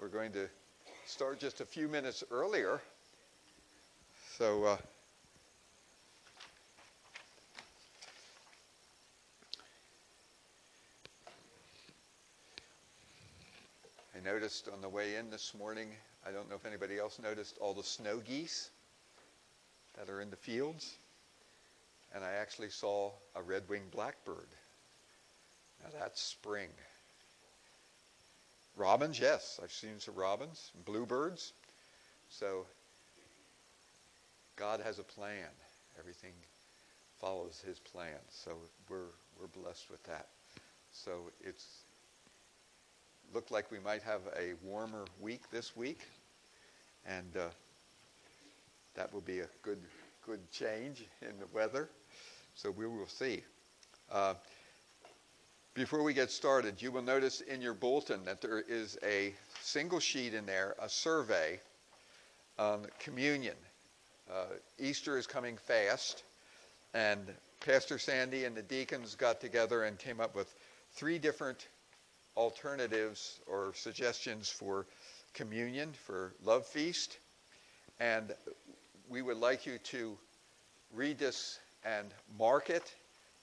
we're going to start just a few minutes earlier. So, uh, I noticed on the way in this morning, I don't know if anybody else noticed all the snow geese that are in the fields. And I actually saw a red winged blackbird. Now that's spring. Robins, yes, I've seen some robins, bluebirds. So God has a plan. Everything follows his plan. So we're, we're blessed with that. So it's looked like we might have a warmer week this week. And uh, that will be a good, good change in the weather. So we will see. Uh, before we get started, you will notice in your bulletin that there is a single sheet in there, a survey on communion. Uh, Easter is coming fast, and Pastor Sandy and the deacons got together and came up with three different alternatives or suggestions for communion, for love feast. And we would like you to read this and mark it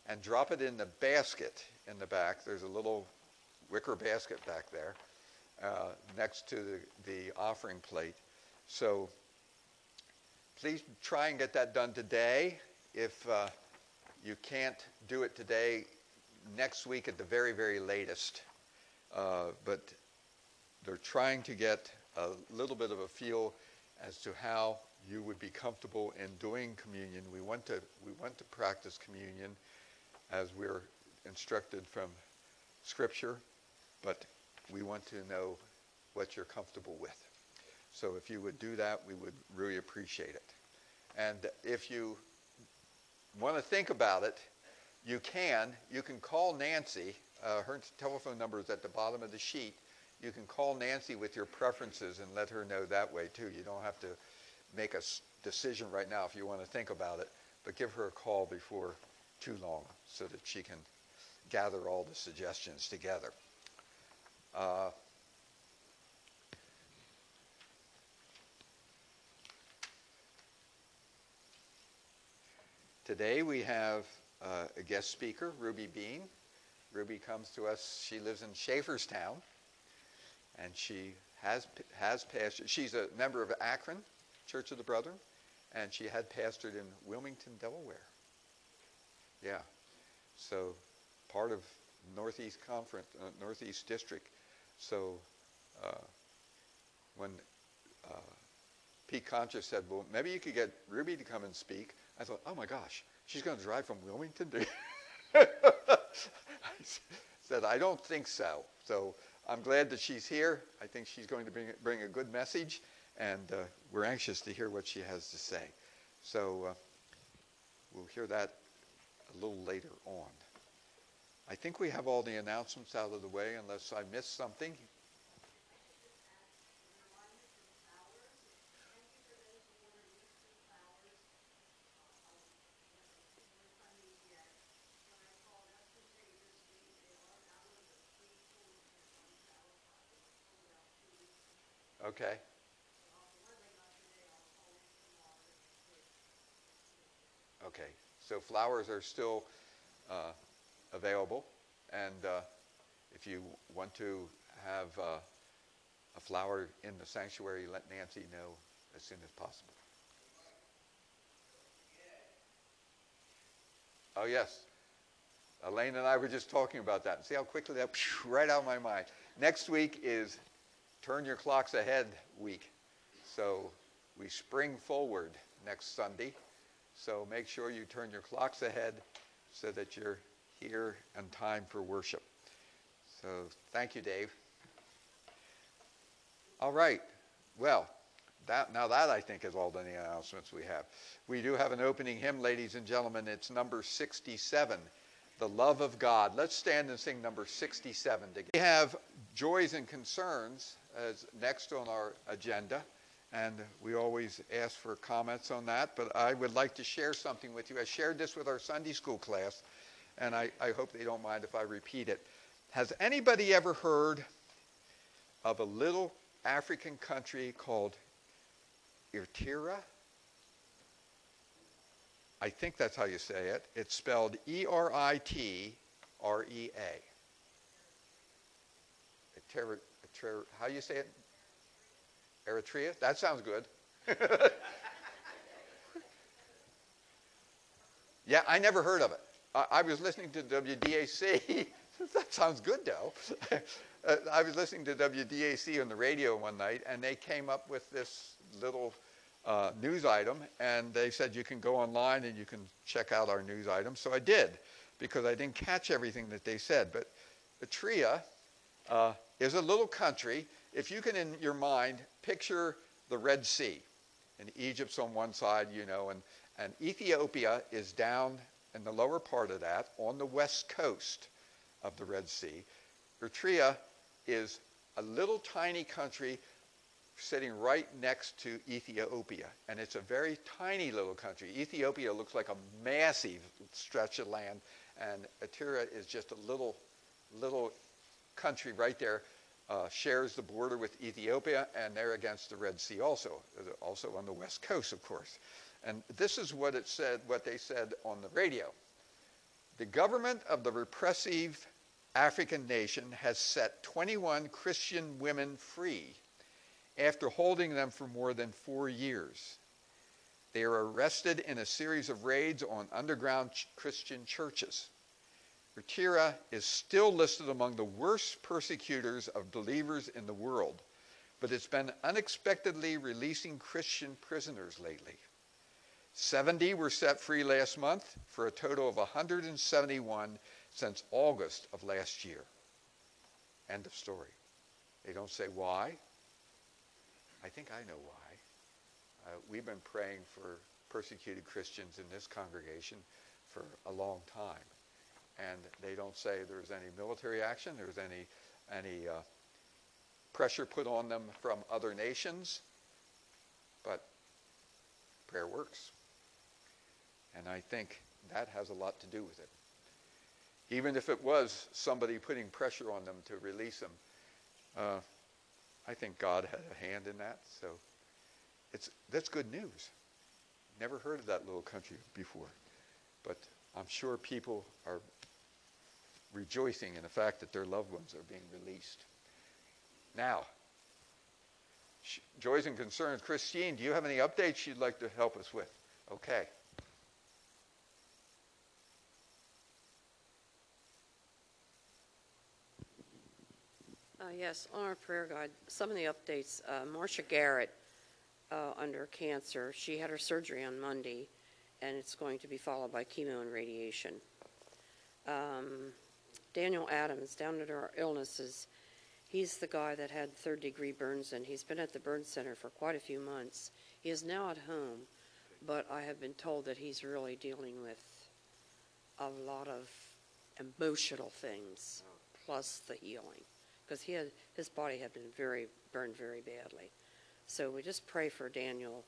and drop it in the basket in the back. There's a little wicker basket back there uh, next to the, the offering plate. So please try and get that done today. If uh, you can't do it today, next week at the very, very latest. Uh, but they're trying to get a little bit of a feel as to how you would be comfortable in doing communion. We want to we want to practice communion as we're instructed from Scripture, but we want to know what you're comfortable with. So if you would do that, we would really appreciate it. And if you want to think about it, you can. You can call Nancy. Uh, her telephone number is at the bottom of the sheet. You can call Nancy with your preferences and let her know that way too. You don't have to make a decision right now if you want to think about it, but give her a call before too long so that she can gather all the suggestions together. Uh, today we have uh, a guest speaker, Ruby Bean. Ruby comes to us, she lives in Schaefferstown, and she has, has pastored. She's a member of Akron Church of the Brethren, and she had pastored in Wilmington, Delaware. Yeah. So part of Northeast Conference, uh, Northeast District. So uh, when uh, Pete Concha said, well, maybe you could get Ruby to come and speak, I thought, oh my gosh, she's going to drive from Wilmington to. I said, I don't think so. So I'm glad that she's here. I think she's going to bring, bring a good message, and uh, we're anxious to hear what she has to say. So uh, we'll hear that a little later on. I think we have all the announcements out of the way, unless I missed something. Okay. Okay. So flowers are still uh, available, and uh, if you want to have uh, a flower in the sanctuary, let Nancy know as soon as possible. Oh yes, Elaine and I were just talking about that. See how quickly that right out of my mind. Next week is Turn Your Clocks Ahead week, so we spring forward next Sunday. So make sure you turn your clocks ahead so that you're here and time for worship. So thank you, Dave. All right. Well, that, now that I think is all the announcements we have. We do have an opening hymn, ladies and gentlemen. It's number 67, The Love of God. Let's stand and sing number 67 together. We have Joys and Concerns as next on our agenda, and we always ask for comments on that, but I would like to share something with you. I shared this with our Sunday school class and I, I hope they don't mind if I repeat it. Has anybody ever heard of a little African country called Eritrea. I think that's how you say it. It's spelled E R I T R E A. How do you say it? Eritrea? That sounds good. yeah, I never heard of it. I, was listening to WDAC. that sounds good, though. uh, I was listening to WDAC on the radio one night, and they came up with this little uh, news item, and they said you can go online and you can check out our news item. So I did, because I didn't catch everything that they said. But Eritrea uh, is a little country. If you can, in your mind, picture the Red Sea, and Egypt's on one side, you know, and, and Ethiopia is down in the lower part of that on the west coast of the Red Sea. Eritrea is a little tiny country sitting right next to Ethiopia. And it's a very tiny little country. Ethiopia looks like a massive stretch of land, and Eritrea is just a little, little country right there. Uh, shares the border with Ethiopia, and they're against the Red Sea also, also on the west coast, of course. And this is what it said, what they said on the radio. The government of the repressive African nation has set 21 Christian women free after holding them for more than four years. They are arrested in a series of raids on underground ch- Christian churches. Eritrea is still listed among the worst persecutors of believers in the world, but it's been unexpectedly releasing Christian prisoners lately. 70 were set free last month for a total of 171 since August of last year. End of story. They don't say why. I think I know why. Uh, we've been praying for persecuted Christians in this congregation for a long time. And they don't say there's any military action, there's any, any uh, pressure put on them from other nations, but prayer works. And I think that has a lot to do with it. Even if it was somebody putting pressure on them to release them, uh, I think God had a hand in that. So it's, that's good news. Never heard of that little country before. But I'm sure people are rejoicing in the fact that their loved ones are being released. Now, joys and concerns. Christine, do you have any updates you'd like to help us with? Okay. Uh, yes, on our prayer guide, some of the updates. Uh, Marcia Garrett, uh, under cancer, she had her surgery on Monday, and it's going to be followed by chemo and radiation. Um, Daniel Adams, down under our illnesses, he's the guy that had third degree burns, and he's been at the burn center for quite a few months. He is now at home, but I have been told that he's really dealing with a lot of emotional things, plus the healing because he had his body had been very burned very badly. So we just pray for Daniel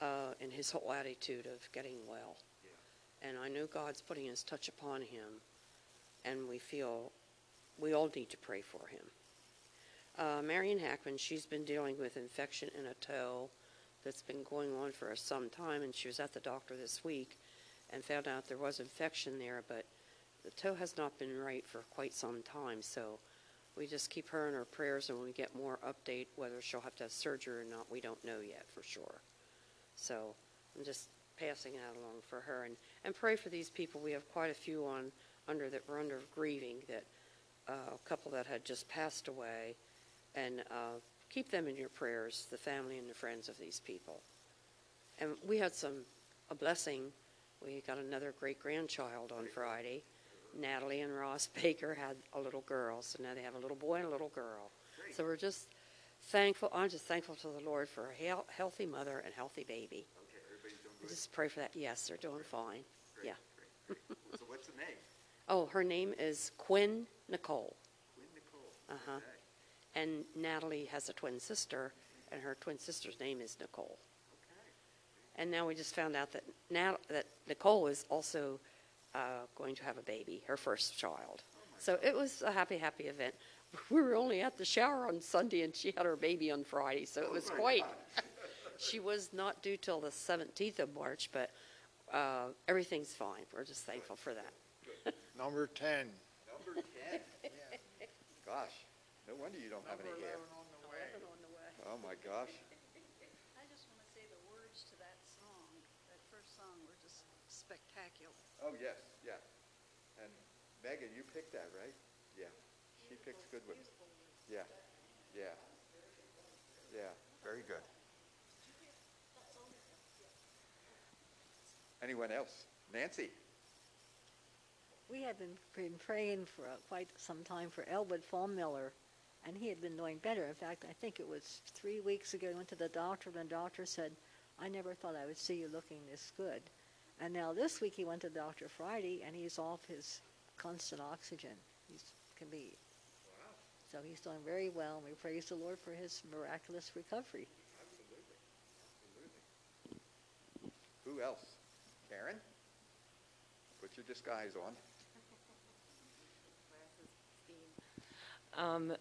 uh, and his whole attitude of getting well. Yeah. And I know God's putting His touch upon him, and we feel we all need to pray for him. Uh, Marion Hackman, she's been dealing with infection in a toe that's been going on for some time, and she was at the doctor this week and found out there was infection there, but the toe has not been right for quite some time. So we just keep her in our prayers, and when we get more update, whether she'll have to have surgery or not, we don't know yet for sure. So I'm just passing that along for her, and, and pray for these people. We have quite a few on under that were under grieving, that uh, a couple that had just passed away, and uh, keep them in your prayers, the family and the friends of these people. And we had some a blessing. We got another great grandchild on Friday Natalie and Ross Baker had a little girl, so now they have a little boy and a little girl. Great. So we're just thankful. I'm just thankful to the Lord for a he- healthy mother and healthy baby. Okay, everybody's doing good. Just pray for that. Yes, they're doing fine. Great, yeah. Great, great. so what's the name? Oh, her name is Quinn Nicole. Quinn Nicole. Uh huh. Okay. And Natalie has a twin sister, and her twin sister's name is Nicole. Okay. And now we just found out that Nat- that Nicole is also uh, going to have a baby, her first child. So it was a happy, happy event. we were only at the shower on Sunday and she had her baby on Friday, so it was quite. She was not due till the 17th of March, but uh, everything's fine. We're just thankful for that. Number 10. Number 10. Gosh, no wonder you don't have any hair. on the way. Oh, my gosh. I just want to say the words to that song, that first song were just spectacular. Oh, yes, yeah. And Megan, you picked that, right? Yeah. She picks good ones. Yeah, yeah. Yeah, very good. Anyone else? Nancy? We had been, been praying for uh, quite some time for Elwood Miller, and he had been doing better. In fact, I think it was three weeks ago, he went to the doctor, and the doctor said, I never thought I would see you looking this good. And now this week he went to the doctor Friday, and he's off his constant oxygen. He can be. So he's doing very well, and we praise the Lord for his miraculous recovery. Absolutely, absolutely. Who else? Karen? Put your disguise on. Um,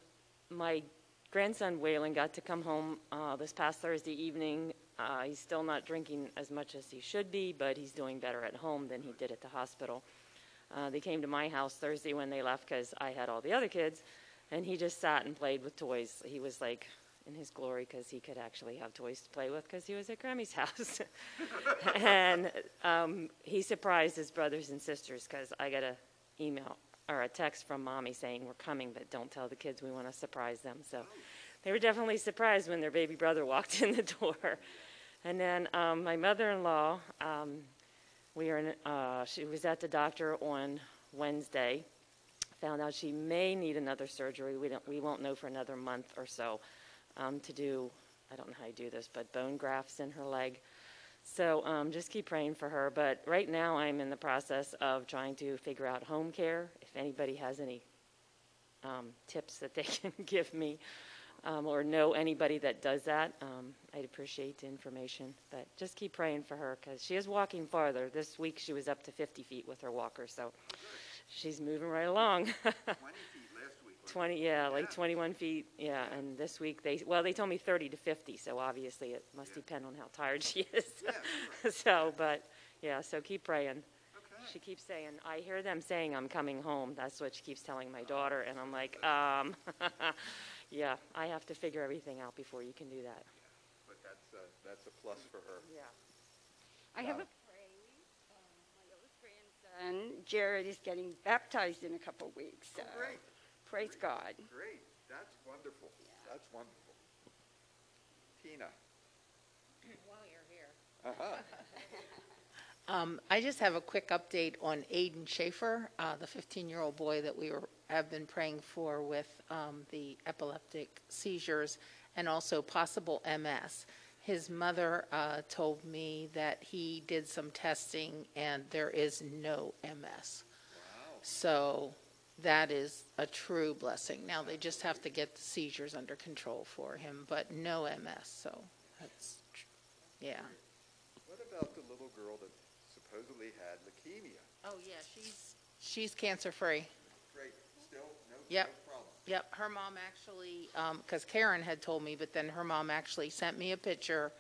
my grandson Waylon got to come home uh, this past Thursday evening. Uh, he's still not drinking as much as he should be, but he's doing better at home than he did at the hospital. Uh, they came to my house Thursday when they left because I had all the other kids, and he just sat and played with toys. He was like in his glory because he could actually have toys to play with because he was at Grammy's house. and um, he surprised his brothers and sisters because I got a email or a text from mommy saying we're coming, but don't tell the kids we want to surprise them. So they were definitely surprised when their baby brother walked in the door. And then um, my mother-in-law, um, we are in, uh, she was at the doctor on Wednesday. Found out she may need another surgery. We don't, we won't know for another month or so um, to do. I don't know how you do this, but bone grafts in her leg. So um, just keep praying for her. But right now, I'm in the process of trying to figure out home care. If anybody has any um, tips that they can give me, um, or know anybody that does that, um, I'd appreciate the information. But just keep praying for her because she is walking farther. This week, she was up to 50 feet with her walker, so she's moving right along. 20 feet last week. 20, yeah, like 21 feet, yeah, and this week they, well, they told me 30 to 50, so obviously it must depend on how tired she is. So, but, yeah, so keep praying. She keeps saying, I hear them saying I'm coming home, that's what she keeps telling my daughter, and I'm like, um, yeah, I have to figure everything out before you can do that. But that's, uh, that's a plus for her. Yeah. I have a praise. Um, My oldest grandson, Jared, is getting baptized in a couple of weeks. so Oh, great. Praise God. Great, that's wonderful. That's wonderful. Tina? While you're here. Uh-huh. Um, I just have a quick update on Aiden Schaefer, uh, the 15-year-old boy that we were, have been praying for with um, the epileptic seizures and also possible MS. His mother uh, told me that he did some testing and there is no MS. So that is a true blessing. Now they just have to get the seizures under control for him, but no MS. So that's, tr- yeah. What about the little girl that supposedly had leukemia? Oh, yeah, she's, she's cancer-free. Great, still, no, no Yep. problem. Yep, her mom actually, because Karen had told me, but then her mom actually sent me a picture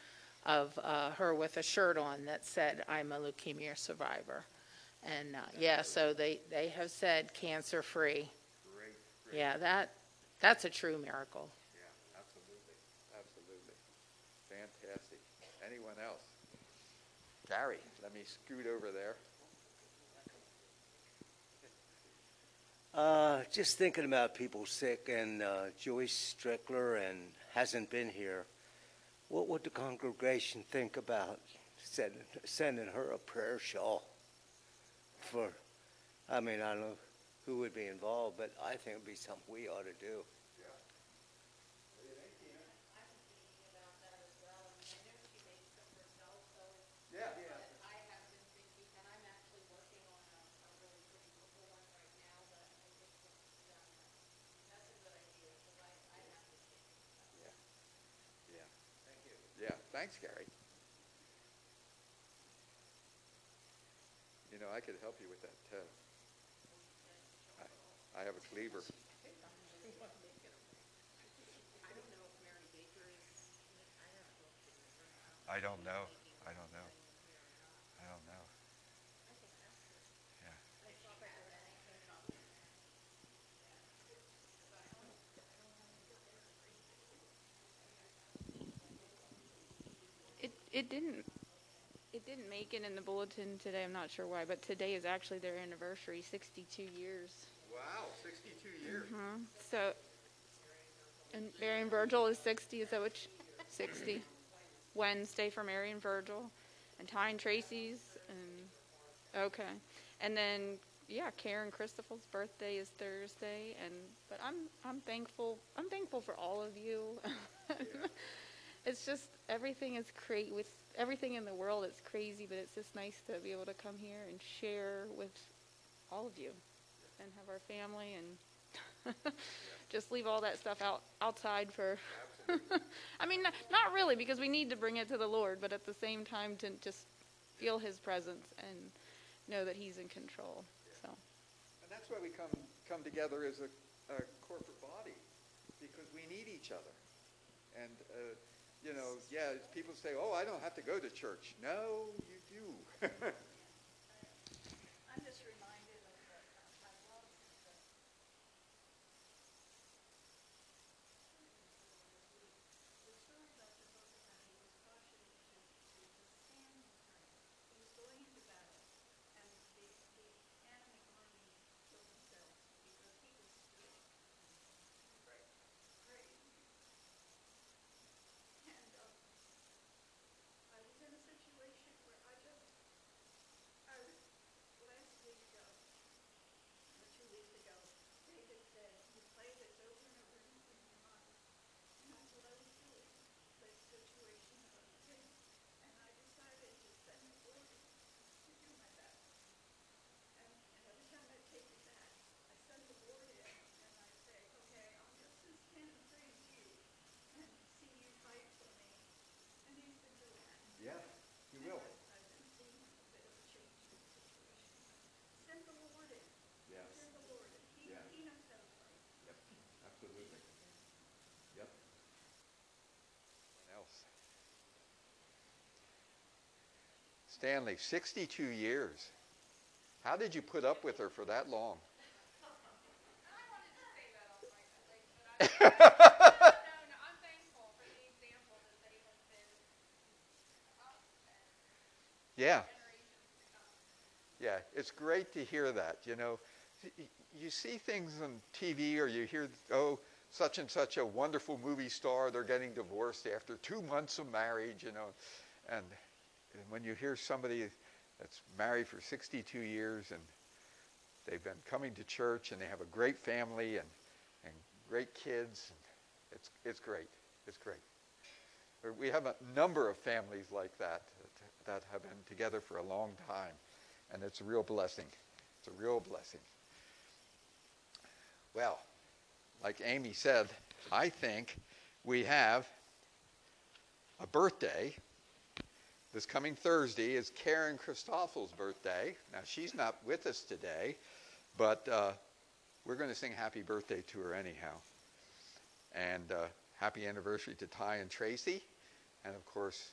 of uh, her with a shirt on that said, "I'm a leukemia survivor." And, uh, yeah, so they, they have said cancer-free. Great, great. Yeah, that, that's a true miracle. Yeah, absolutely, absolutely. Fantastic. Anyone else? Gary, let me scoot over there. Uh, just thinking about people sick and uh, Joyce Strickler and hasn't been here. What would the congregation think about sending, sending her a prayer shawl? For, I mean, I don't know who would be involved, but I think it'd be something we ought to do. Thanks, Gary. You know, I could help you with that too. I, I have a cleaver. I don't know. It, didn't, it didn't make it in the bulletin today, I'm not sure why, but today is actually their anniversary, 62 years. Wow, 62 years. Mhm. So, and Mary and Virgil is 60, is that what, 60? Wednesday for Mary and Virgil, and Ty and Tracy's, and, okay. And then, yeah, Karen Christopher's birthday is Thursday, and, but I'm, I'm thankful, I'm thankful for all of you. It's just, everything is cra, with, everything in the world is crazy, but it's just nice to be able to come here and share with all of you and have our family and just leave all that stuff out outside for I mean not, not really because we need to bring it to the Lord but at the same time to just feel his presence and know that he's in control so And that's why we come, come together as a, a corporate body, because we need each other. And, uh, you know, yeah, people say, oh, I don't have to go to church. No, you do. I'm just reminded of the, I love the the story about Jehoshaphat, he was cautioned to, to, to stand in prayer. He was going into battle, and the, the enemy army killed themselves because he was still praying. Praying. And, um, I was in a situation where I just, I was, last week, uh, or two weeks ago, David said, you play this over and over in in your mind. And that's what I was doing, this situation that I was in. And I decided to send the Lord in to do my best. And, and every time I take it back, I send the Lord in and I say, okay, I'm just gonna stand and praise you and see you fight for me. And he's been doing that. Yeah, you will. I've been seeing a bit of a change in the situation. Send the Lord in. Yes. Send the Lord in. He, Yeah. he knows how to fight. Yep, absolutely. Yep. Else. Stanley, 62 years. How did you put up with her for that long? Yeah. Yeah, it's great to hear that. You know, you see things on TV or you hear, oh, such and such a wonderful movie star, they're getting divorced after two months of marriage, you know. And, and when you hear somebody that's married for 62 years and they've been coming to church and they have a great family and, and great kids, and it's, it's great. It's great. We have a number of families like that, that that have been together for a long time, and it's a real blessing. It's a real blessing. Well, like Amy said, I think we have a birthday. This coming Thursday is Karen Christoffel's birthday. Now, she's not with us today, but uh, we're going to sing happy birthday to her anyhow. And uh, happy anniversary to Ty and Tracy. And of course,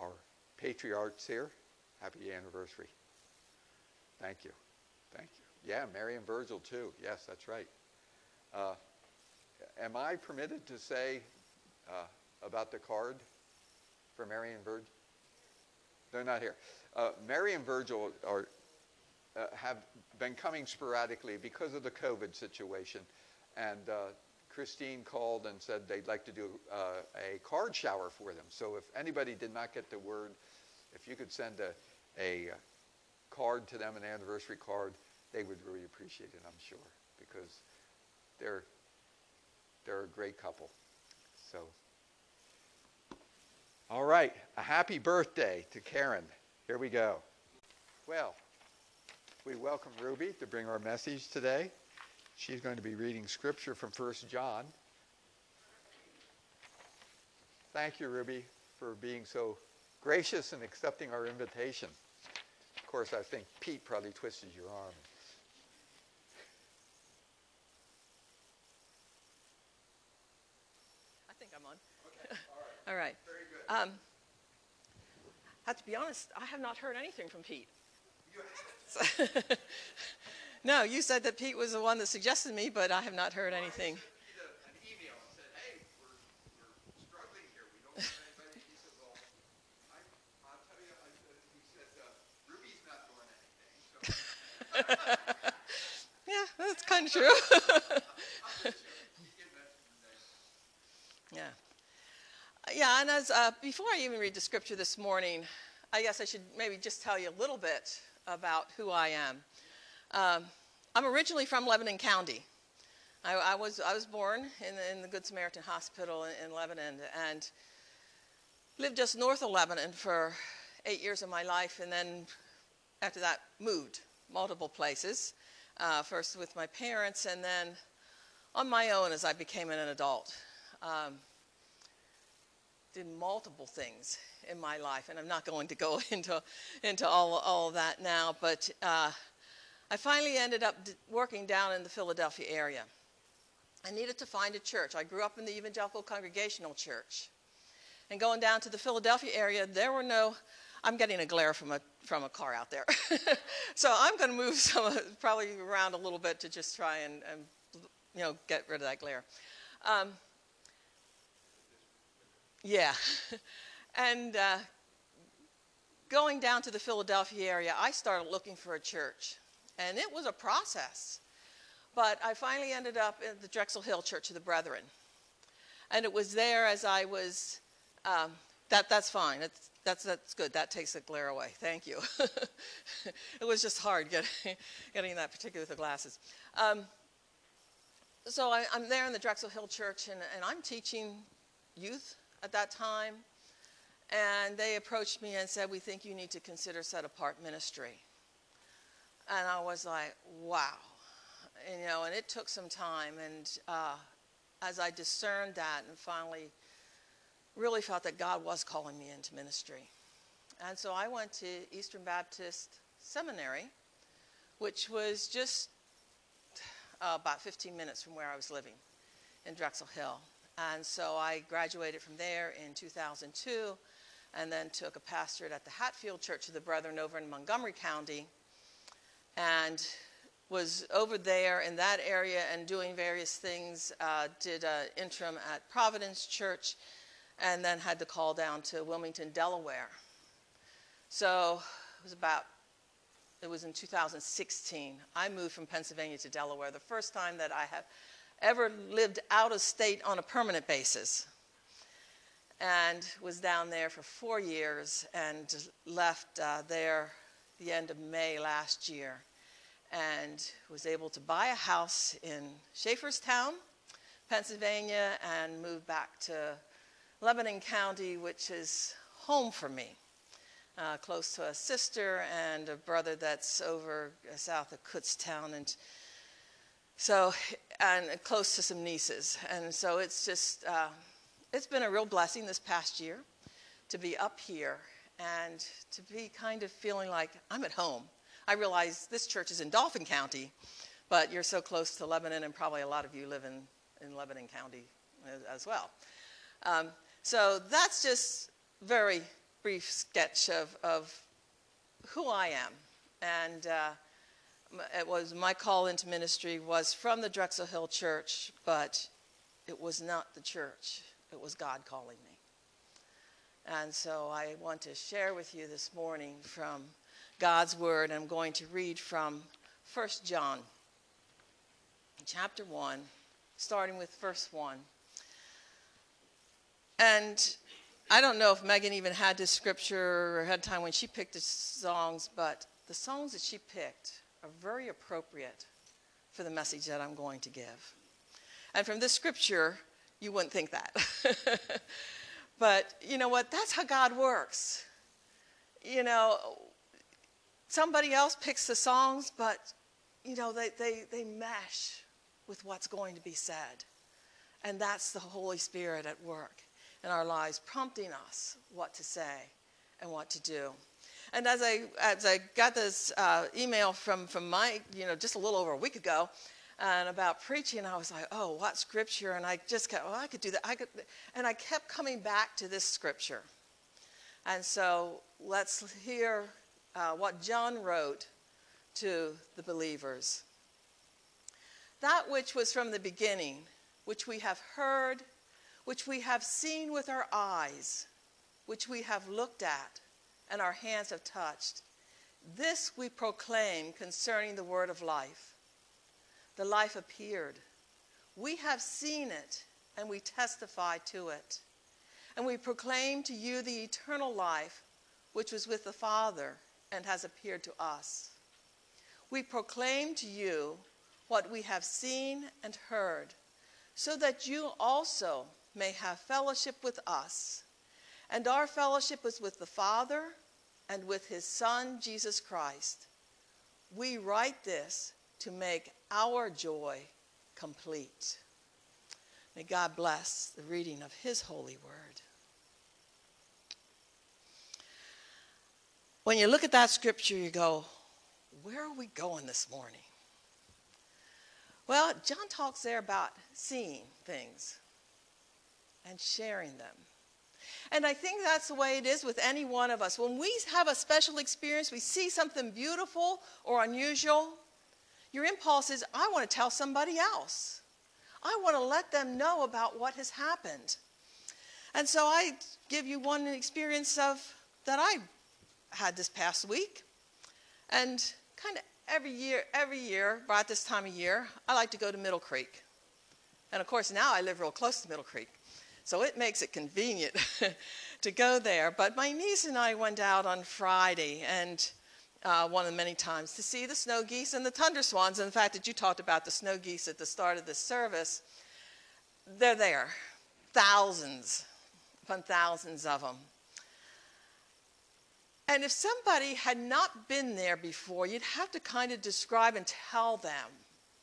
our patriarchs here. Happy anniversary. Thank you. Thank you. Yeah, Mary and Virgil too. Yes, that's right. Uh, am I permitted to say uh, about the card for Mary and Virgil? They're not here. Uh, Mary and Virgil are, uh, have been coming sporadically because of the COVID situation. And uh, Christine called and said they'd like to do uh, a card shower for them. So if anybody did not get the word, if you could send a, a card to them, an anniversary card, they would really appreciate it, I'm sure, because they're they're a great couple. So, all right, a happy birthday to Karen. Here we go. Well, we welcome Ruby to bring our message today. She's going to be reading scripture from 1 John. Thank you, Ruby, for being so gracious and accepting our invitation. Of course, I think Pete probably twisted your arm. I think I'm on. All right. Very good. Um, have to be honest, I have not heard anything from Pete. no, you said that Pete was the one that suggested me, but I have not heard anything. Pete a- an email and said, hey, we're, we're struggling here, we don't have anybody. He said, well, I, I'll tell you, I, said- he said, Ruby's not doing anything, so Yeah, that's kind of true. he did mention the name. yeah. Uh, before I even read the scripture this morning, I guess I should maybe just tell you a little bit about who I am. Um, I'm originally from Lebanon County. I, I was I was born in the, in the Good Samaritan Hospital in, in Lebanon and lived just north of Lebanon for eight years of my life, and then after that moved multiple places. Uh, first with my parents, and then on my own as I became an adult. Um, did multiple things in my life, and I'm not going to go into into all all of that now. But uh, I finally ended up working down in the Philadelphia area. I needed to find a church. I grew up in the Evangelical Congregational Church, and going down to the Philadelphia area, there were no. I'm getting a glare from a from a car out there, so I'm going to move some probably around a little bit to just try and, and you know get rid of that glare. Um, yeah. and uh, going down to the Philadelphia area, I started looking for a church. And it was a process. But I finally ended up at the Drexel Hill Church of the Brethren. And it was there as I was, um, that, that's fine. It's, that's, that's good. That takes the glare away. Thank you. it was just hard getting, getting that particular with the glasses. Um, so I, I'm there in the Drexel Hill Church, and, and I'm teaching youth at that time. And they approached me and said, We think you need to consider set apart ministry. And I was like, Wow. You know, and it took some time. And uh, as I discerned that and finally really felt that God was calling me into ministry. And so I went to Eastern Baptist Seminary, which was just uh, about 15 minutes from where I was living in Drexel Hill. And so I graduated from there in 2002 and then took a pastorate at the Hatfield Church of the Brethren over in Montgomery County and was over there in that area and doing various things. Uh, did an interim at Providence Church and then had to call down to Wilmington, Delaware. So it was about, it was in 2016. I moved from Pennsylvania to Delaware, the first time that I have ever lived out of state on a permanent basis. And was down there for four years and left uh, there the end of May last year. And was able to buy a house in Schaefferstown, Pennsylvania, and move back to Lebanon County, which is home for me. Uh, close to a sister and a brother that's over south of Kutztown, and so and close to some nieces. And so it's just uh, it's been a real blessing this past year to be up here and to be kind of feeling like I'm at home. I realize this church is in Dauphin County, but you're so close to Lebanon, and probably a lot of you live in, in Lebanon County as, as well. Um, so that's just very brief sketch of, of who I am. And uh, it was my call into ministry was from the Drexel Hill Church, but it was not the church. It was God calling me. And so I want to share with you this morning from God's Word. I'm going to read from 1 John, chapter 1, starting with verse 1. And I don't know if Megan even had this scripture or had time when she picked the songs, but the songs that she picked are very appropriate for the message that I'm going to give. And from this scripture, you wouldn't think that. but you know what? That's how God works. You know, somebody else picks the songs, but you know, they, they, they mesh with what's going to be said. And that's the Holy Spirit at work in our lives, prompting us what to say and what to do. And as I as I got this uh, email from from Mike, you know, just a little over a week ago, and about preaching, I was like, oh, what scripture? And I just kept, well, I could do that. I could, and I kept coming back to this scripture And so let's hear uh, what John wrote to the believers. That which was from the beginning, which we have heard, which we have seen with our eyes, which we have looked at, and our hands have touched. This we proclaim concerning the word of life. The life appeared. We have seen it, and we testify to it. And we proclaim to you the eternal life which was with the Father and has appeared to us. We proclaim to you what we have seen and heard, so that you also may have fellowship with us. And our fellowship is with the Father and with his Son, Jesus Christ. We write this to make our joy complete. May God bless the reading of his holy word. When you look at that scripture, you go, where are we going this morning? Well, John talks there about seeing things and sharing them. And I think that's the way it is with any one of us. When we have a special experience, we see something beautiful or unusual, your impulse is, I want to tell somebody else. I want to let them know about what has happened. And so I give you one experience of that I had this past week. And kind of every year, every year, about this time of year, I like to go to Middle Creek. And of course, now I live real close to Middle Creek. So it makes it convenient to go there. But my niece and I went out on Friday, and uh, one of the many times, to see the snow geese and the tundra swans. And the fact that you talked about the snow geese at the start of this service, they're there. Thousands upon thousands of them. And if somebody had not been there before, you'd have to kind of describe and tell them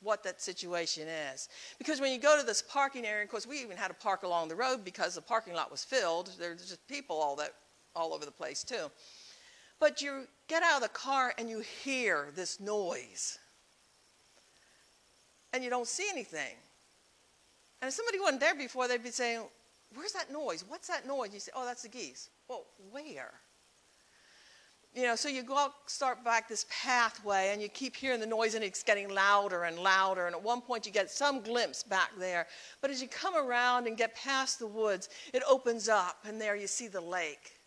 what that situation is. Because when you go to this parking area, of course, we even had to park along the road because the parking lot was filled. There's just people all that all over the place too. But you get out of the car and you hear this noise, and you don't see anything. And if somebody wasn't there before, they'd be saying, "Where's that noise? What's that noise?" You say, "Oh, that's the geese." Well, where? You know, so you go out, start back this pathway, and you keep hearing the noise, and it's getting louder and louder. And at one point, you get some glimpse back there. But as you come around and get past the woods, it opens up, and there you see the lake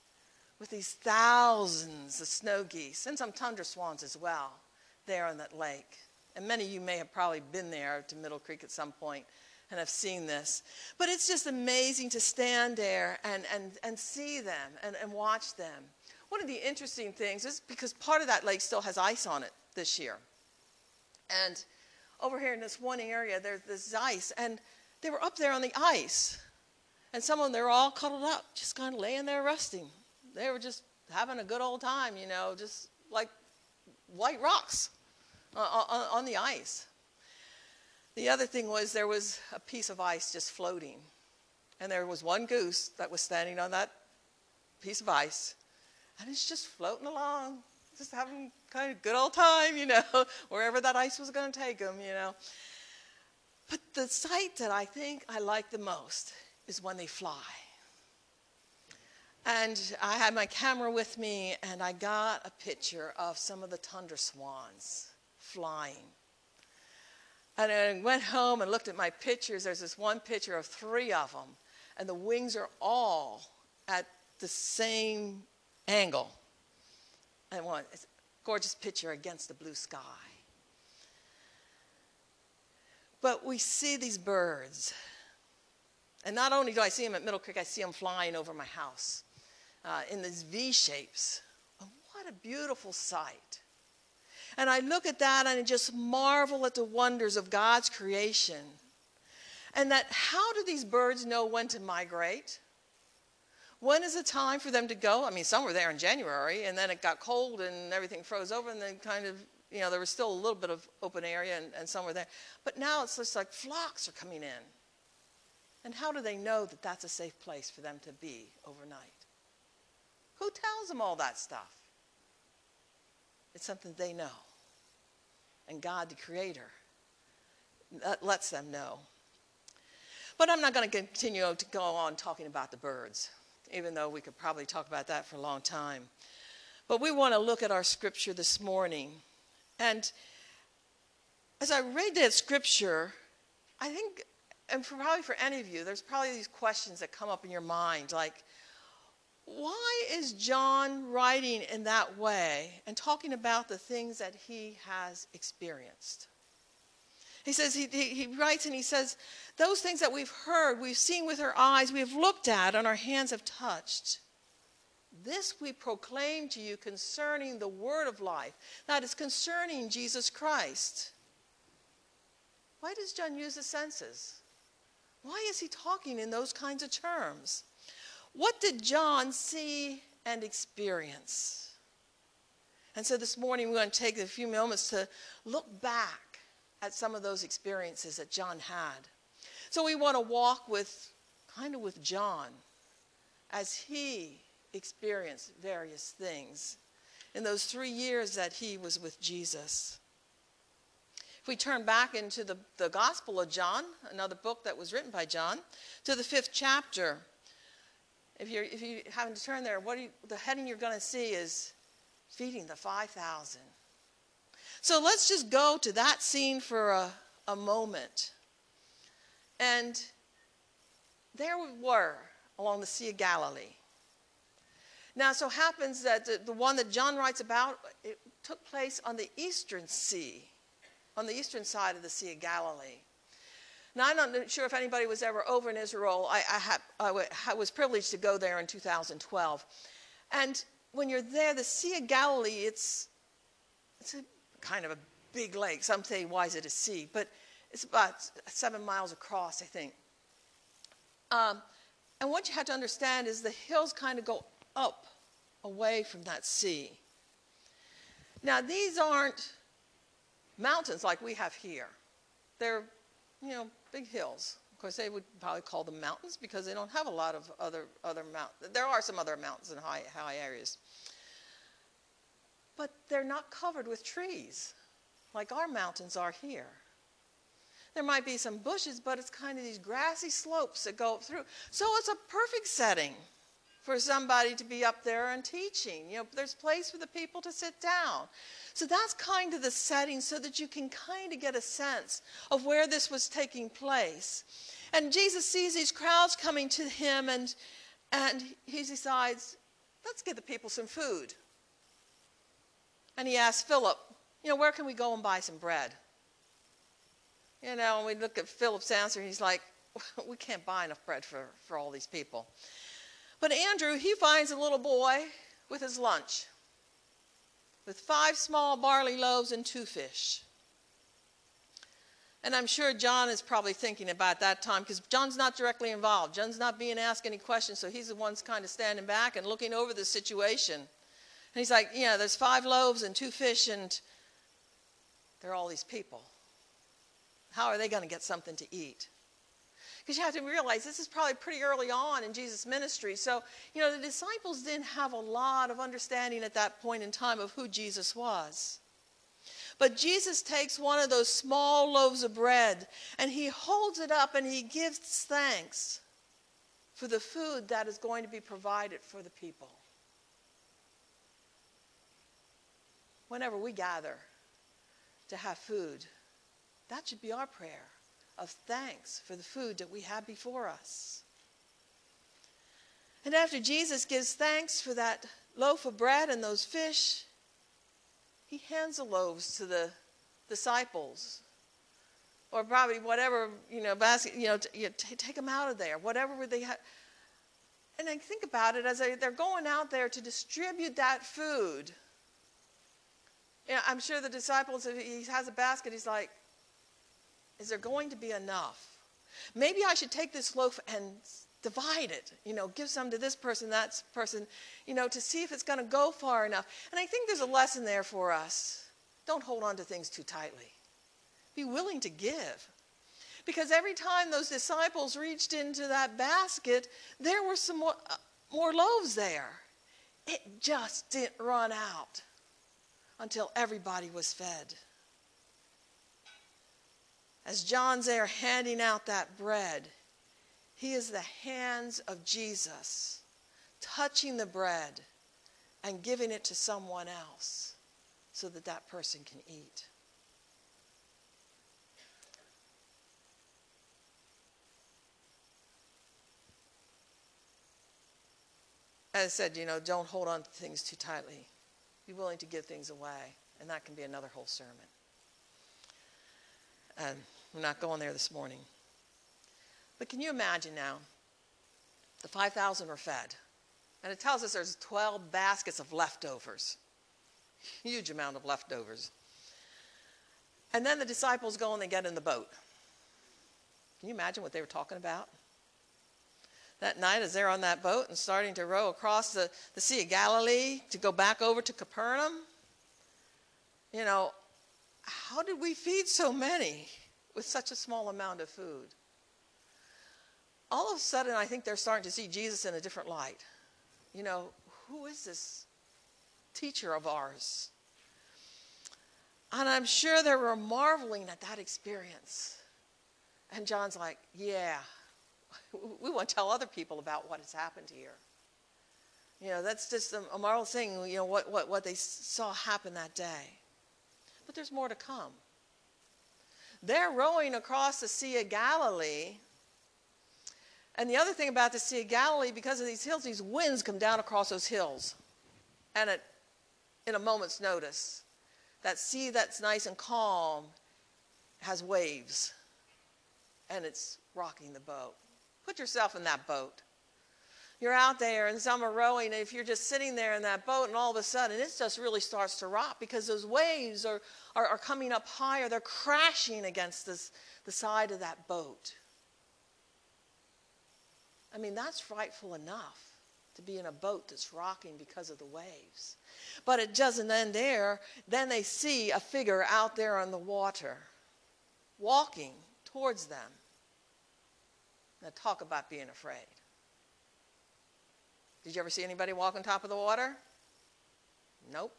with these thousands of snow geese and some tundra swans as well there on that lake. And many of you may have probably been there to Middle Creek at some point and have seen this. But it's just amazing to stand there and, and, and see them and, and watch them. One of the interesting things is because part of that lake still has ice on it this year. And over here in this one area, there's this ice, and they were up there on the ice. And some of them, they were all cuddled up, just kind of laying there resting. They were just having a good old time, you know, just like white rocks uh, uh, on, on the ice. The other thing was there was a piece of ice just floating. And there was one goose that was standing on that piece of ice and it's just floating along, just having kind of good old time, you know, wherever that ice was going to take them, you know. But the sight that I think I like the most is when they fly. And I had my camera with me, and I got a picture of some of the tundra swans flying. And I went home and looked at my pictures. There's this one picture of three of them, and the wings are all at the same angle. I want a gorgeous picture against the blue sky. But we see these birds. And not only do I see them at Middle Creek, I see them flying over my house uh, in these V shapes. what a beautiful sight. And I look at that and I just marvel at the wonders of God's creation. And that how do these birds know when to migrate? When is the time for them to go? I mean, some were there in January, and then it got cold and everything froze over, and then kind of, you know, there was still a little bit of open area, and, and some were there. But now it's just like flocks are coming in. And how do they know that that's a safe place for them to be overnight? Who tells them all that stuff? It's something they know. And God, the Creator, lets them know. But I'm not going to continue to go on talking about the birds even though we could probably talk about that for a long time. But we want to look at our scripture this morning. And as I read that scripture, I think, and for probably for any of you, there's probably these questions that come up in your mind like, why is John writing in that way and talking about the things that he has experienced? He says, he, he, he, writes and he says, those things that we've heard, we've seen with our eyes, we've looked at, and our hands have touched. This we proclaim to you concerning the word of life, that is concerning Jesus Christ. Why does John use the senses? Why is he talking in those kinds of terms? What did John see and experience? And so this morning we're going to take a few moments to look back at some of those experiences that John had. So we want to walk with kind of with John as he experienced various things in those three years that he was with Jesus. If we turn back into the, the Gospel of John, another book that was written by John, to the fifth chapter, if, you're, if you happen to turn there, what you, the heading you're going to see is feeding the 5,000. So let's just go to that scene for a, a moment. And there we were along the Sea of Galilee. Now, so happens that the, the one that John writes about, it took place on the eastern sea, on the eastern side of the Sea of Galilee. Now, I'm not sure if anybody was ever over in Israel. I, I, had, I was privileged to go there in 2012. And when you're there, the Sea of Galilee, it's, it's a kind of a big lake. Some say, why is it a sea? But it's about seven miles across, I think. Um, and what you have to understand is the hills kind of go up away from that sea. Now, these aren't mountains like we have here. They're, you know, big hills. Of course, they would probably call them mountains because they don't have a lot of other other mountains. There are some other mountains in high high areas, but they're not covered with trees like our mountains are here. There might be some bushes, but it's kind of these grassy slopes that go through. So it's a perfect setting for somebody to be up there and teaching. You know, there's place for the people to sit down. So that's kind of the setting so that you can kind of get a sense of where this was taking place. And Jesus sees these crowds coming to him and and he decides, let's give the people some food. And he asks Philip, you know, where can we go and buy some bread? You know, and we look at Philip's answer, he's like, we can't buy enough bread for, for all these people. But Andrew, he finds a little boy with his lunch, with five small barley loaves and two fish. And I'm sure John is probably thinking about that time because John's not directly involved. John's not being asked any questions, so he's the one kind of standing back and looking over the situation. And he's like, yeah, there's five loaves and two fish, and there are all these people. How are they going to get something to eat? Because you have to realize this is probably pretty early on in Jesus' ministry. So, you know, the disciples didn't have a lot of understanding at that point in time of who Jesus was. But Jesus takes one of those small loaves of bread and he holds it up and he gives thanks for the food that is going to be provided for the people. Whenever we gather to have food, that should be our prayer of thanks for the food that we have before us. And after Jesus gives thanks for that loaf of bread and those fish, he hands the loaves to the disciples. Or probably whatever, you know, basket, you know, t- you t- take them out of there, whatever they have. And I think about it as they, they're going out there to distribute that food. You know, I'm sure the disciples, he has a basket, he's like, is there going to be enough? Maybe I should take this loaf and divide it, you know, give some to this person, that person, you know, to see if it's going to go far enough. And I think there's a lesson there for us. Don't hold on to things too tightly. Be willing to give. Because every time those disciples reached into that basket, there were some more, uh, more loaves there. It just didn't run out until everybody was fed as John's there handing out that bread, he is the hands of Jesus touching the bread and giving it to someone else so that that person can eat. As I said, you know, don't hold on to things too tightly. Be willing to give things away, and that can be another whole sermon. And we're not going there this morning. But can you imagine now? The 5,000 were fed. And it tells us there's 12 baskets of leftovers. Huge amount of leftovers. And then the disciples go and they get in the boat. Can you imagine what they were talking about? That night, as they're on that boat and starting to row across the, the Sea of Galilee to go back over to Capernaum, you know, how did we feed so many with such a small amount of food? All of a sudden, I think they're starting to see Jesus in a different light. You know, who is this teacher of ours? And I'm sure they were marveling at that experience. And John's like, yeah, we want to tell other people about what has happened here. You know, that's just a, a marvelous thing, you know, what, what, what they saw happen that day. But there's more to come. They're rowing across the Sea of Galilee. And the other thing about the Sea of Galilee, because of these hills, these winds come down across those hills. And in a moment's notice, that sea that's nice and calm has waves. And it's rocking the boat. Put yourself in that boat. You're out there and some are rowing, and if you're just sitting there in that boat, and all of a sudden it just really starts to rock because those waves are, are, are coming up higher. They're crashing against this, the side of that boat. I mean, that's frightful enough to be in a boat that's rocking because of the waves. But it doesn't end there. Then they see a figure out there on the water walking towards them. Now, talk about being afraid. Did you ever see anybody walk on top of the water? Nope.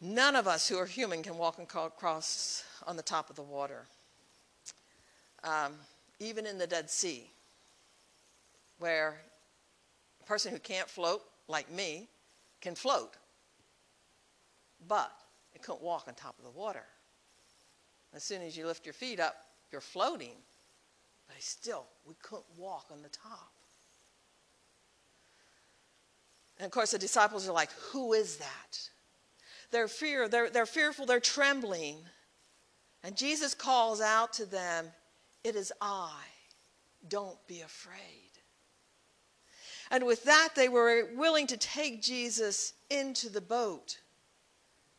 None of us who are human can walk across on the top of the water. Um, even in the Dead Sea, where a person who can't float, like me, can float, but it couldn't walk on top of the water. As soon as you lift your feet up, you're floating, but still, we couldn't walk on the top. And of course, the disciples are like, Who is that? They're fear, they're, they're fearful, they're trembling. And Jesus calls out to them, It is I. Don't be afraid. And with that, they were willing to take Jesus into the boat.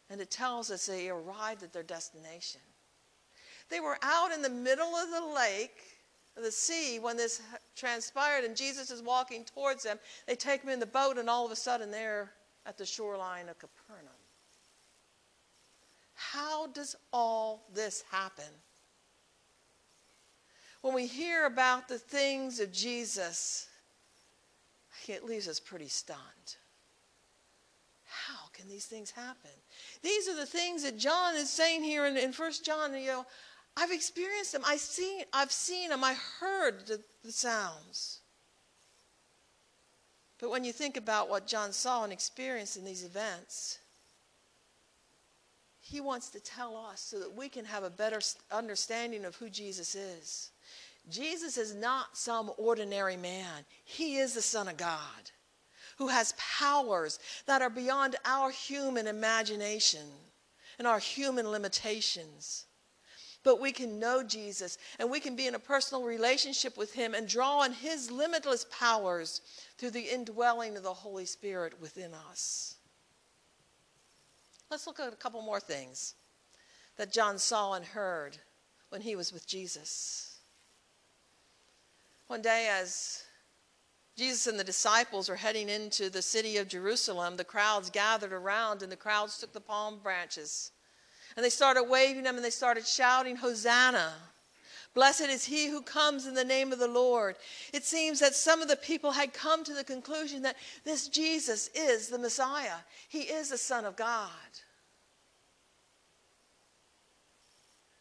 And it tells us they arrived at their destination. They were out in the middle of the lake, the sea, when this transpired, and Jesus is walking towards them. They take him in the boat, and all of a sudden they're at the shoreline of Capernaum. How does all this happen? When we hear about the things of Jesus, it leaves us pretty stunned. How can these things happen? These are the things that John is saying here in, in 1 John. You know, I've experienced them. I've seen, I've seen them. I heard the, the sounds. But when you think about what John saw and experienced in these events, he wants to tell us so that we can have a better understanding of who Jesus is. Jesus is not some ordinary man. He is the Son of God who has powers that are beyond our human imagination and our human limitations. But we can know Jesus and we can be in a personal relationship with him and draw on his limitless powers through the indwelling of the Holy Spirit within us. Let's look at a couple more things that John saw and heard when he was with Jesus. One day, as Jesus and the disciples were heading into the city of Jerusalem, the crowds gathered around, and the crowds took the palm branches. And they started waving them and they started shouting, Hosanna! Blessed is he who comes in the name of the Lord. It seems that some of the people had come to the conclusion that this Jesus is the Messiah. He is the Son of God.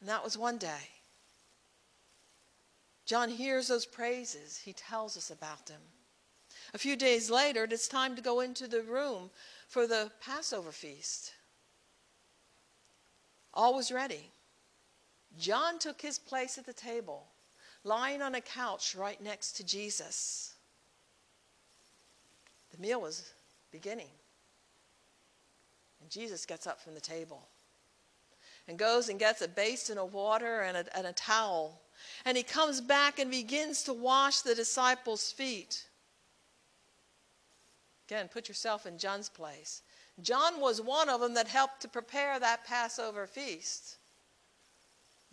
And that was one day. John hears those praises, he tells us about them. A few days later, it's time to go into the room for the Passover feast. All was ready. John took his place at the table, lying on a couch right next to Jesus. The meal was beginning. And Jesus gets up from the table and goes and gets a basin of water and a, and a towel. And he comes back and begins to wash the disciples' feet. Again, put yourself in John's place. John was one of them that helped to prepare that Passover feast.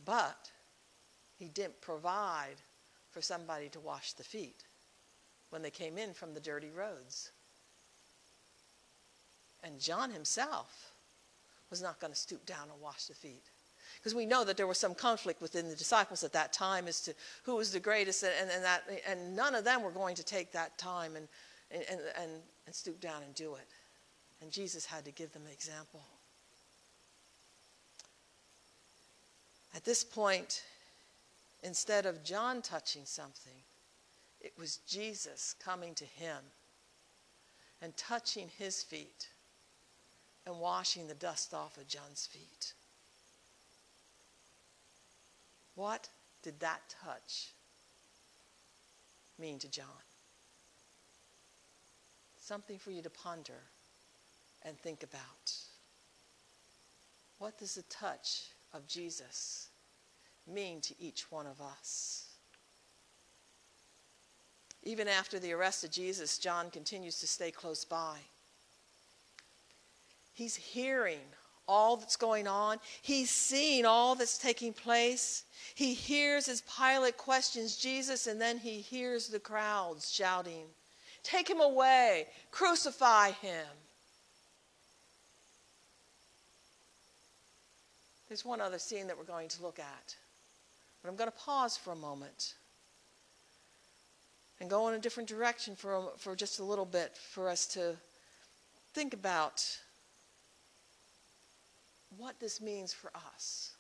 But he didn't provide for somebody to wash the feet when they came in from the dirty roads. And John himself was not going to stoop down and wash the feet. Because we know that there was some conflict within the disciples at that time as to who was the greatest, and, and, that, and none of them were going to take that time and, and, and, and stoop down and do it. And Jesus had to give them an example. At this point, instead of John touching something, it was Jesus coming to him and touching his feet and washing the dust off of John's feet. What did that touch mean to John? Something for you to ponder and think about. What does the touch of Jesus mean to each one of us? Even after the arrest of Jesus, John continues to stay close by. He's hearing all that's going on. He's seeing all that's taking place. He hears as Pilate questions Jesus, and then he hears the crowds shouting, Take him away, crucify him. There's one other scene that we're going to look at, but I'm going to pause for a moment and go in a different direction for, for just a little bit for us to think about what this means for us.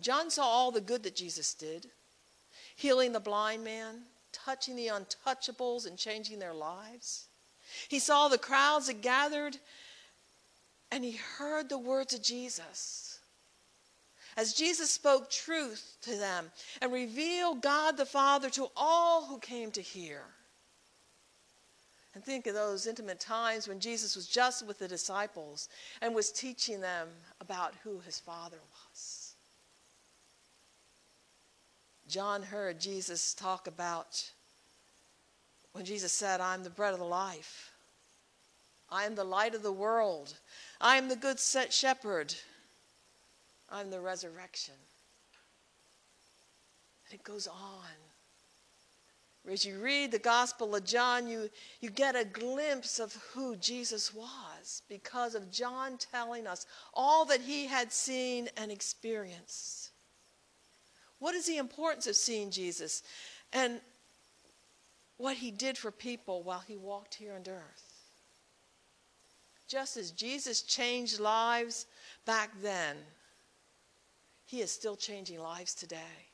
John saw all the good that Jesus did healing the blind man, touching the untouchables, and changing their lives. He saw the crowds that gathered and he heard the words of Jesus. As Jesus spoke truth to them and revealed God the Father to all who came to hear. And think of those intimate times when Jesus was just with the disciples and was teaching them about who his Father was. John heard Jesus talk about when Jesus said, I'm the bread of the life. I am the light of the world. I am the good shepherd. I'm the resurrection. And it goes on. As you read the Gospel of John, you, you get a glimpse of who Jesus was because of John telling us all that he had seen and experienced. What is the importance of seeing Jesus and what he did for people while he walked here on earth? Just as Jesus changed lives back then, he is still changing lives today.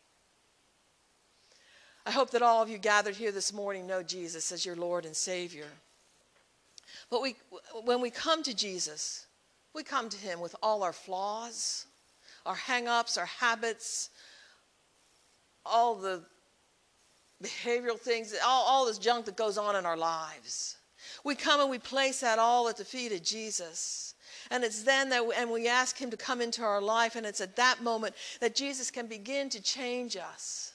I hope that all of you gathered here this morning know Jesus as your Lord and Savior. But we, when we come to Jesus, we come to Him with all our flaws, our hang ups, our habits, all the behavioral things, all, all this junk that goes on in our lives. We come and we place that all at the feet of Jesus. And it's then that, we, and we ask Him to come into our life, and it's at that moment that Jesus can begin to change us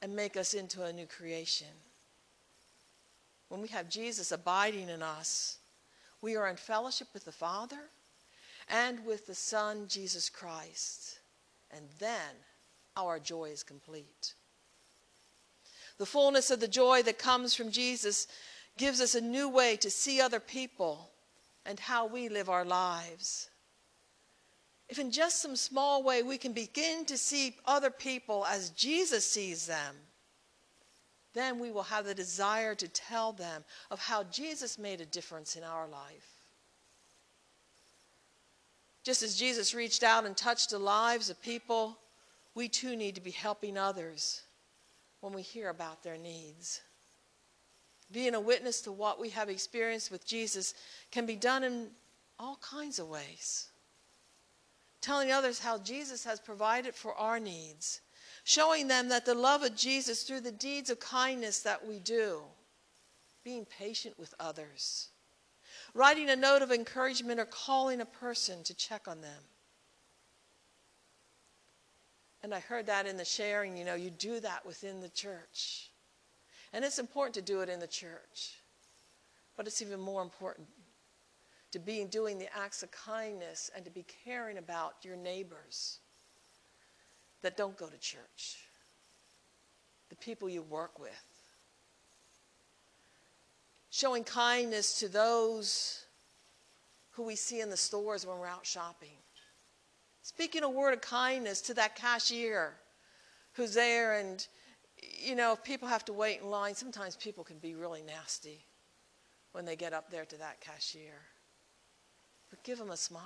and make us into a new creation. When we have Jesus abiding in us, we are in fellowship with the Father and with the Son, Jesus Christ. And then our joy is complete. The fullness of the joy that comes from Jesus gives us a new way to see other people and how we live our lives if in just some small way we can begin to see other people as Jesus sees them, then we will have the desire to tell them of how Jesus made a difference in our life. Just as Jesus reached out and touched the lives of people, we too need to be helping others when we hear about their needs. Being a witness to what we have experienced with Jesus can be done in all kinds of ways. Telling others how Jesus has provided for our needs, showing them that the love of Jesus through the deeds of kindness that we do, being patient with others, writing a note of encouragement or calling a person to check on them. And I heard that in the sharing, you know, you do that within the church. And it's important to do it in the church. But it's even more important to be doing the acts of kindness and to be caring about your neighbors that don't go to church, the people you work with. Showing kindness to those who we see in the stores when we're out shopping. Speaking a word of kindness to that cashier who's there and you know, if people have to wait in line, sometimes people can be really nasty when they get up there to that cashier. But give them a smile.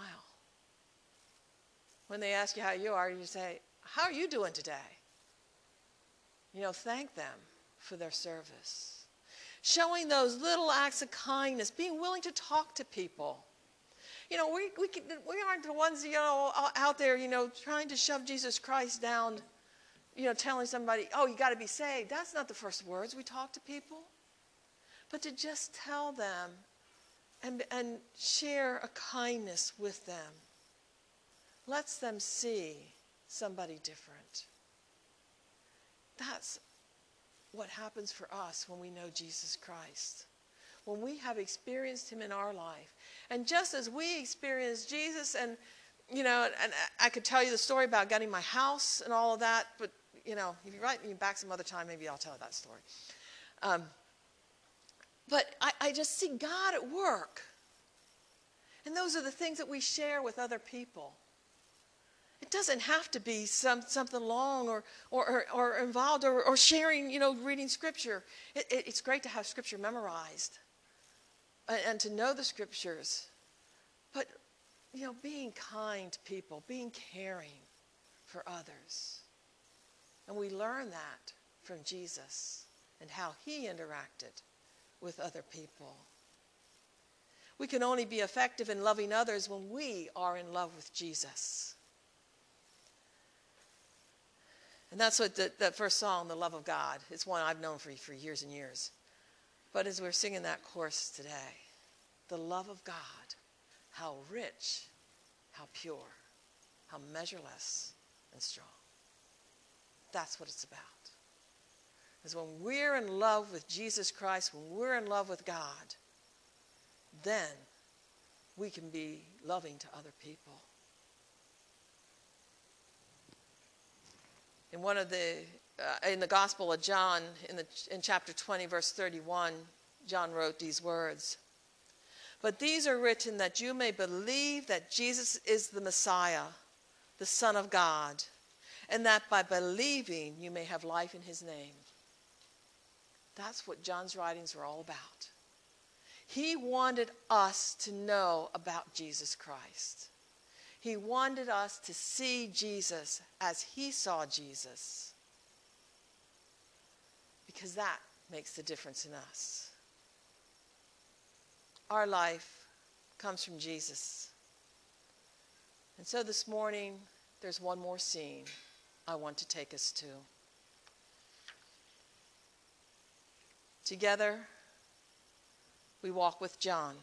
When they ask you how you are, you say, How are you doing today? You know, thank them for their service. Showing those little acts of kindness, being willing to talk to people. You know, we, we, can, we aren't the ones, you know, out there, you know, trying to shove Jesus Christ down you know, telling somebody, oh, you got to be saved. That's not the first words we talk to people. But to just tell them and, and share a kindness with them lets them see somebody different. That's what happens for us when we know Jesus Christ. When we have experienced him in our life. And just as we experienced Jesus and you know, and I could tell you the story about getting my house and all of that, but you know, if you write me back some other time, maybe I'll tell that story. Um, but I, I just see God at work. And those are the things that we share with other people. It doesn't have to be some, something long or, or, or, involved or, or, sharing, you know, reading scripture. It, it, it's great to have scripture memorized and, and to know the scriptures. But, you know, being kind to people, being caring for others. And we learn that from Jesus and how he interacted with other people. We can only be effective in loving others when we are in love with Jesus. And that's what the, that first song, The Love of God, it's one I've known for, for years and years. But as we're singing that chorus today, the love of God, how rich, how pure, how measureless and strong. That's what it's about. Is when we're in love with Jesus Christ, when we're in love with God, then we can be loving to other people. In one of the uh, in the Gospel of John, in, the, in chapter 20, verse 31, John wrote these words. But these are written that you may believe that Jesus is the Messiah, the Son of God and that by believing you may have life in his name. That's what John's writings were all about. He wanted us to know about Jesus Christ. He wanted us to see Jesus as he saw Jesus. Because that makes the difference in us. Our life comes from Jesus. And so this morning, there's one more scene. I want to take us to. Together, we walk with John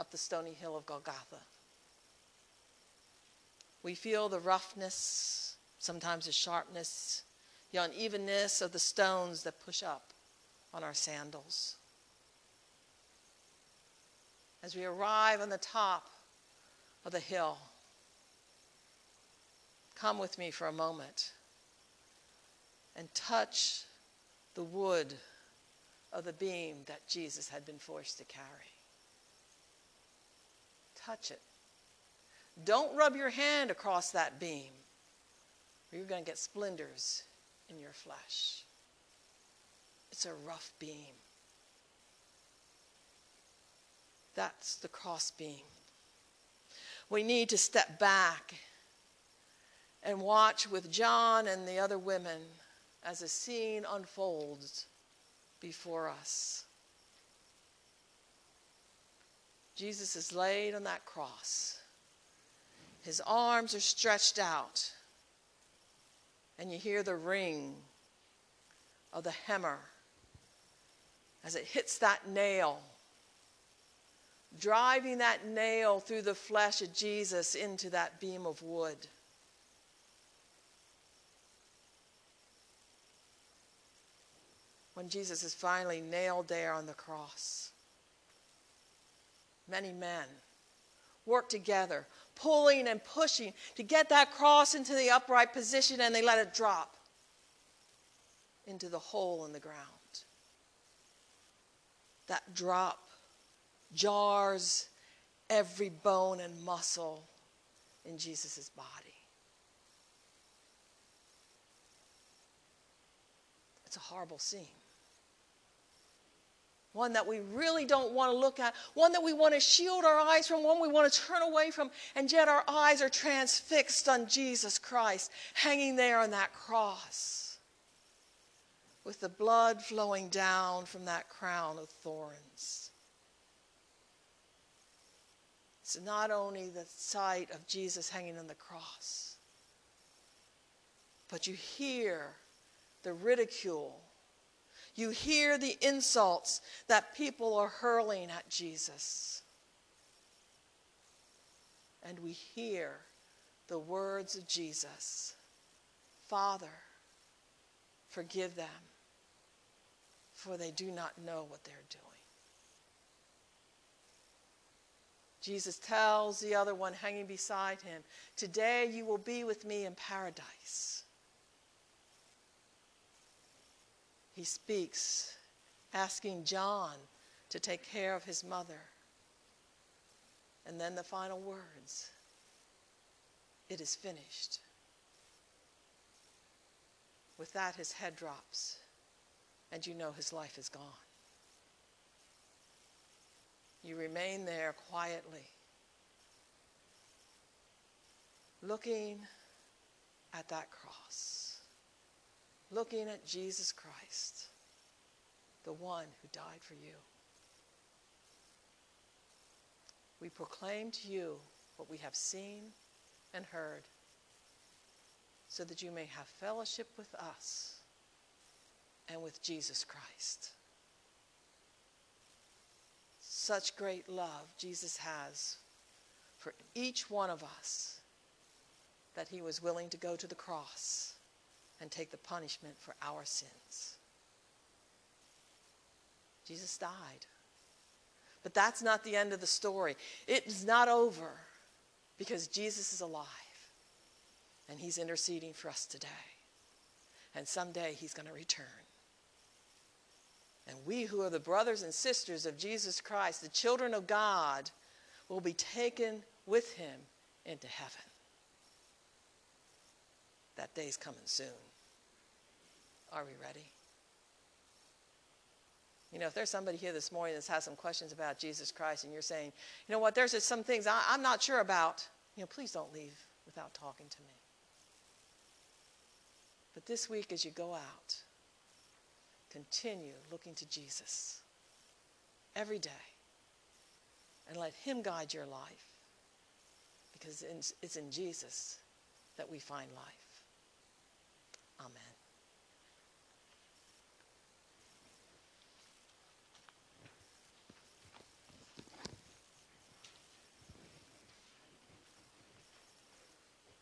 up the stony hill of Golgotha. We feel the roughness, sometimes the sharpness, the unevenness of the stones that push up on our sandals. As we arrive on the top of the hill, Come with me for a moment and touch the wood of the beam that Jesus had been forced to carry. Touch it. Don't rub your hand across that beam, or you're going to get splinters in your flesh. It's a rough beam. That's the cross beam. We need to step back and watch with John and the other women as a scene unfolds before us. Jesus is laid on that cross. His arms are stretched out, and you hear the ring of the hammer as it hits that nail, driving that nail through the flesh of Jesus into that beam of wood. When Jesus is finally nailed there on the cross, many men work together, pulling and pushing to get that cross into the upright position, and they let it drop into the hole in the ground. That drop jars every bone and muscle in Jesus' body. It's a horrible scene. One that we really don't want to look at, one that we want to shield our eyes from, one we want to turn away from, and yet our eyes are transfixed on Jesus Christ hanging there on that cross with the blood flowing down from that crown of thorns. It's not only the sight of Jesus hanging on the cross, but you hear the ridicule. You hear the insults that people are hurling at Jesus. And we hear the words of Jesus Father, forgive them for they do not know what they're doing. Jesus tells the other one hanging beside him, Today you will be with me in paradise. He speaks, asking John to take care of his mother. And then the final words It is finished. With that, his head drops and you know his life is gone. You remain there quietly, looking at that cross, looking at Jesus Christ, the one who died for you. We proclaim to you what we have seen and heard so that you may have fellowship with us and with Jesus Christ. Such great love Jesus has for each one of us that he was willing to go to the cross and take the punishment for our sins. Jesus died. But that's not the end of the story. It is not over because Jesus is alive and he's interceding for us today. And someday he's going to return. And we who are the brothers and sisters of Jesus Christ, the children of God, will be taken with him into heaven. That day's coming soon. Are we ready? You know, if there's somebody here this morning that's has some questions about Jesus Christ and you're saying, you know what, there's just some things I, I'm not sure about, you know, please don't leave without talking to me. But this week, as you go out, Continue looking to Jesus every day and let Him guide your life because it's in Jesus that we find life. Amen.